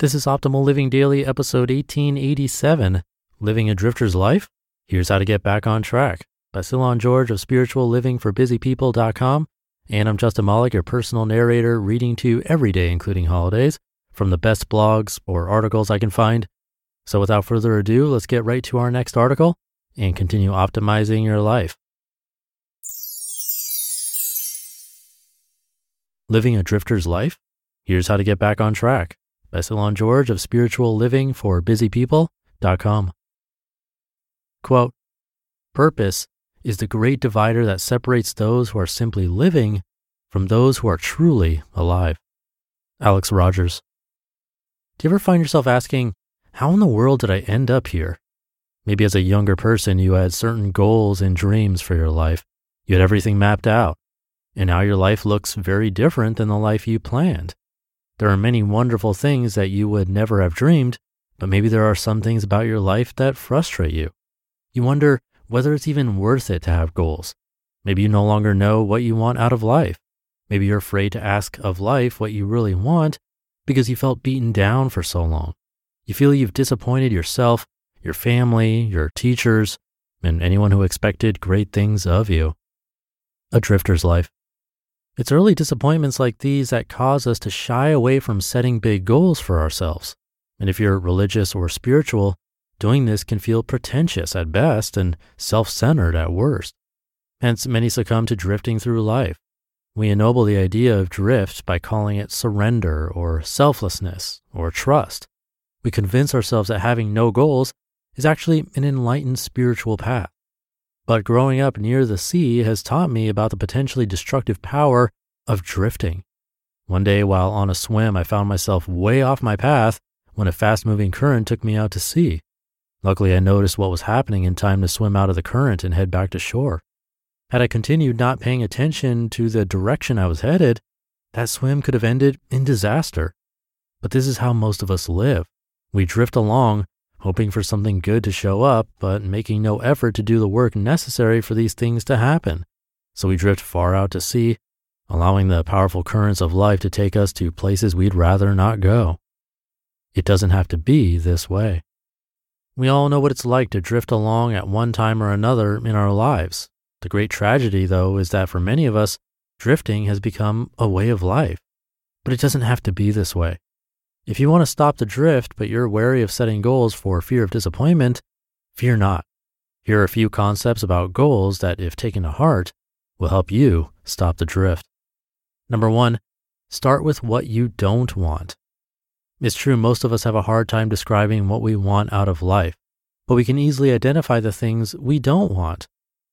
This is Optimal Living Daily, episode 1887 Living a Drifter's Life? Here's how to get back on track by Cylon George of spirituallivingforbusypeople.com. And I'm Justin Malik, your personal narrator, reading to you every day, including holidays, from the best blogs or articles I can find. So without further ado, let's get right to our next article and continue optimizing your life. Living a Drifter's Life? Here's how to get back on track by George of Spiritual Living for busypeople.com. Quote, Purpose is the great divider that separates those who are simply living from those who are truly alive. Alex Rogers. Do you ever find yourself asking, how in the world did I end up here? Maybe as a younger person, you had certain goals and dreams for your life. You had everything mapped out. And now your life looks very different than the life you planned. There are many wonderful things that you would never have dreamed, but maybe there are some things about your life that frustrate you. You wonder whether it's even worth it to have goals. Maybe you no longer know what you want out of life. Maybe you're afraid to ask of life what you really want because you felt beaten down for so long. You feel you've disappointed yourself, your family, your teachers, and anyone who expected great things of you. A drifter's life. It's early disappointments like these that cause us to shy away from setting big goals for ourselves. And if you're religious or spiritual, doing this can feel pretentious at best and self centered at worst. Hence, many succumb to drifting through life. We ennoble the idea of drift by calling it surrender or selflessness or trust. We convince ourselves that having no goals is actually an enlightened spiritual path. But growing up near the sea has taught me about the potentially destructive power of drifting. One day while on a swim, I found myself way off my path when a fast moving current took me out to sea. Luckily, I noticed what was happening in time to swim out of the current and head back to shore. Had I continued not paying attention to the direction I was headed, that swim could have ended in disaster. But this is how most of us live. We drift along, hoping for something good to show up, but making no effort to do the work necessary for these things to happen. So we drift far out to sea, allowing the powerful currents of life to take us to places we'd rather not go. It doesn't have to be this way. We all know what it's like to drift along at one time or another in our lives. The great tragedy, though, is that for many of us, drifting has become a way of life. But it doesn't have to be this way. If you want to stop the drift, but you're wary of setting goals for fear of disappointment, fear not. Here are a few concepts about goals that, if taken to heart, will help you stop the drift. Number one, start with what you don't want. It's true, most of us have a hard time describing what we want out of life, but we can easily identify the things we don't want.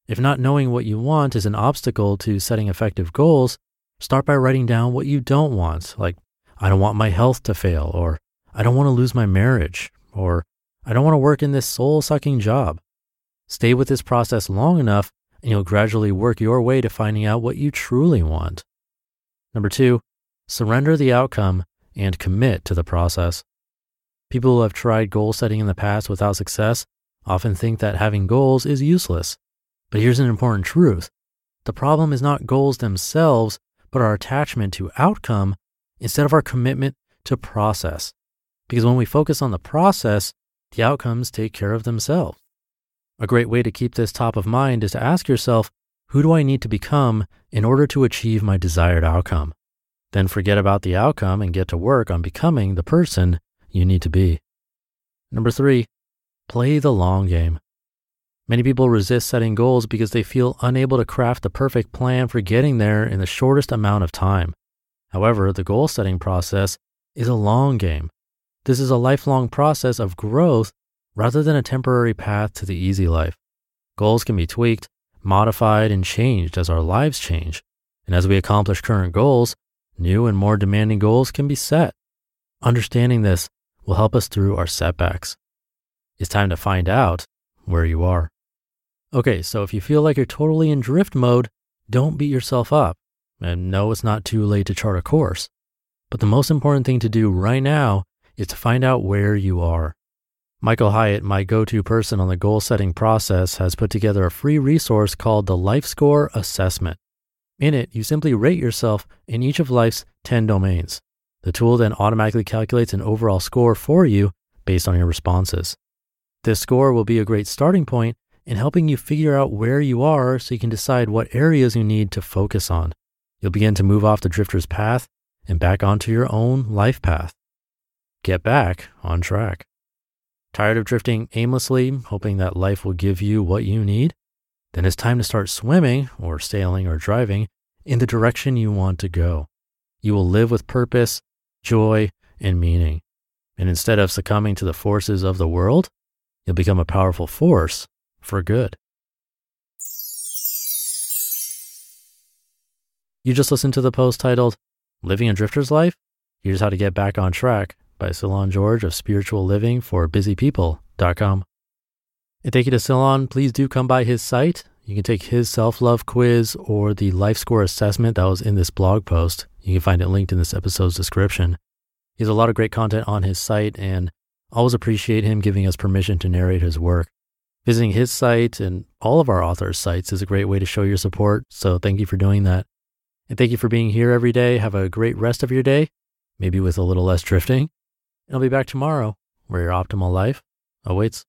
If not knowing what you want is an obstacle to setting effective goals, start by writing down what you don't want, like I don't want my health to fail, or I don't want to lose my marriage, or I don't want to work in this soul sucking job. Stay with this process long enough, and you'll gradually work your way to finding out what you truly want. Number two, surrender the outcome and commit to the process. People who have tried goal setting in the past without success often think that having goals is useless. But here's an important truth the problem is not goals themselves, but our attachment to outcome instead of our commitment to process. Because when we focus on the process, the outcomes take care of themselves. A great way to keep this top of mind is to ask yourself, who do I need to become in order to achieve my desired outcome? Then forget about the outcome and get to work on becoming the person you need to be. Number three, play the long game. Many people resist setting goals because they feel unable to craft the perfect plan for getting there in the shortest amount of time. However, the goal setting process is a long game. This is a lifelong process of growth rather than a temporary path to the easy life. Goals can be tweaked, modified, and changed as our lives change. And as we accomplish current goals, new and more demanding goals can be set. Understanding this will help us through our setbacks. It's time to find out where you are. Okay, so if you feel like you're totally in drift mode, don't beat yourself up. And no, it's not too late to chart a course. But the most important thing to do right now is to find out where you are. Michael Hyatt, my go to person on the goal setting process, has put together a free resource called the Life Score Assessment. In it, you simply rate yourself in each of life's 10 domains. The tool then automatically calculates an overall score for you based on your responses. This score will be a great starting point in helping you figure out where you are so you can decide what areas you need to focus on. You'll begin to move off the drifter's path and back onto your own life path. Get back on track. Tired of drifting aimlessly, hoping that life will give you what you need? Then it's time to start swimming or sailing or driving in the direction you want to go. You will live with purpose, joy, and meaning. And instead of succumbing to the forces of the world, you'll become a powerful force for good. You just listened to the post titled Living a Drifter's Life? Here's How to Get Back on Track by Cylon George of Spiritual Living for BusyPeople.com. And thank you to Cylon. Please do come by his site. You can take his self love quiz or the life score assessment that was in this blog post. You can find it linked in this episode's description. He has a lot of great content on his site and always appreciate him giving us permission to narrate his work. Visiting his site and all of our authors' sites is a great way to show your support. So thank you for doing that. And thank you for being here every day. Have a great rest of your day, maybe with a little less drifting. And I'll be back tomorrow where your optimal life awaits.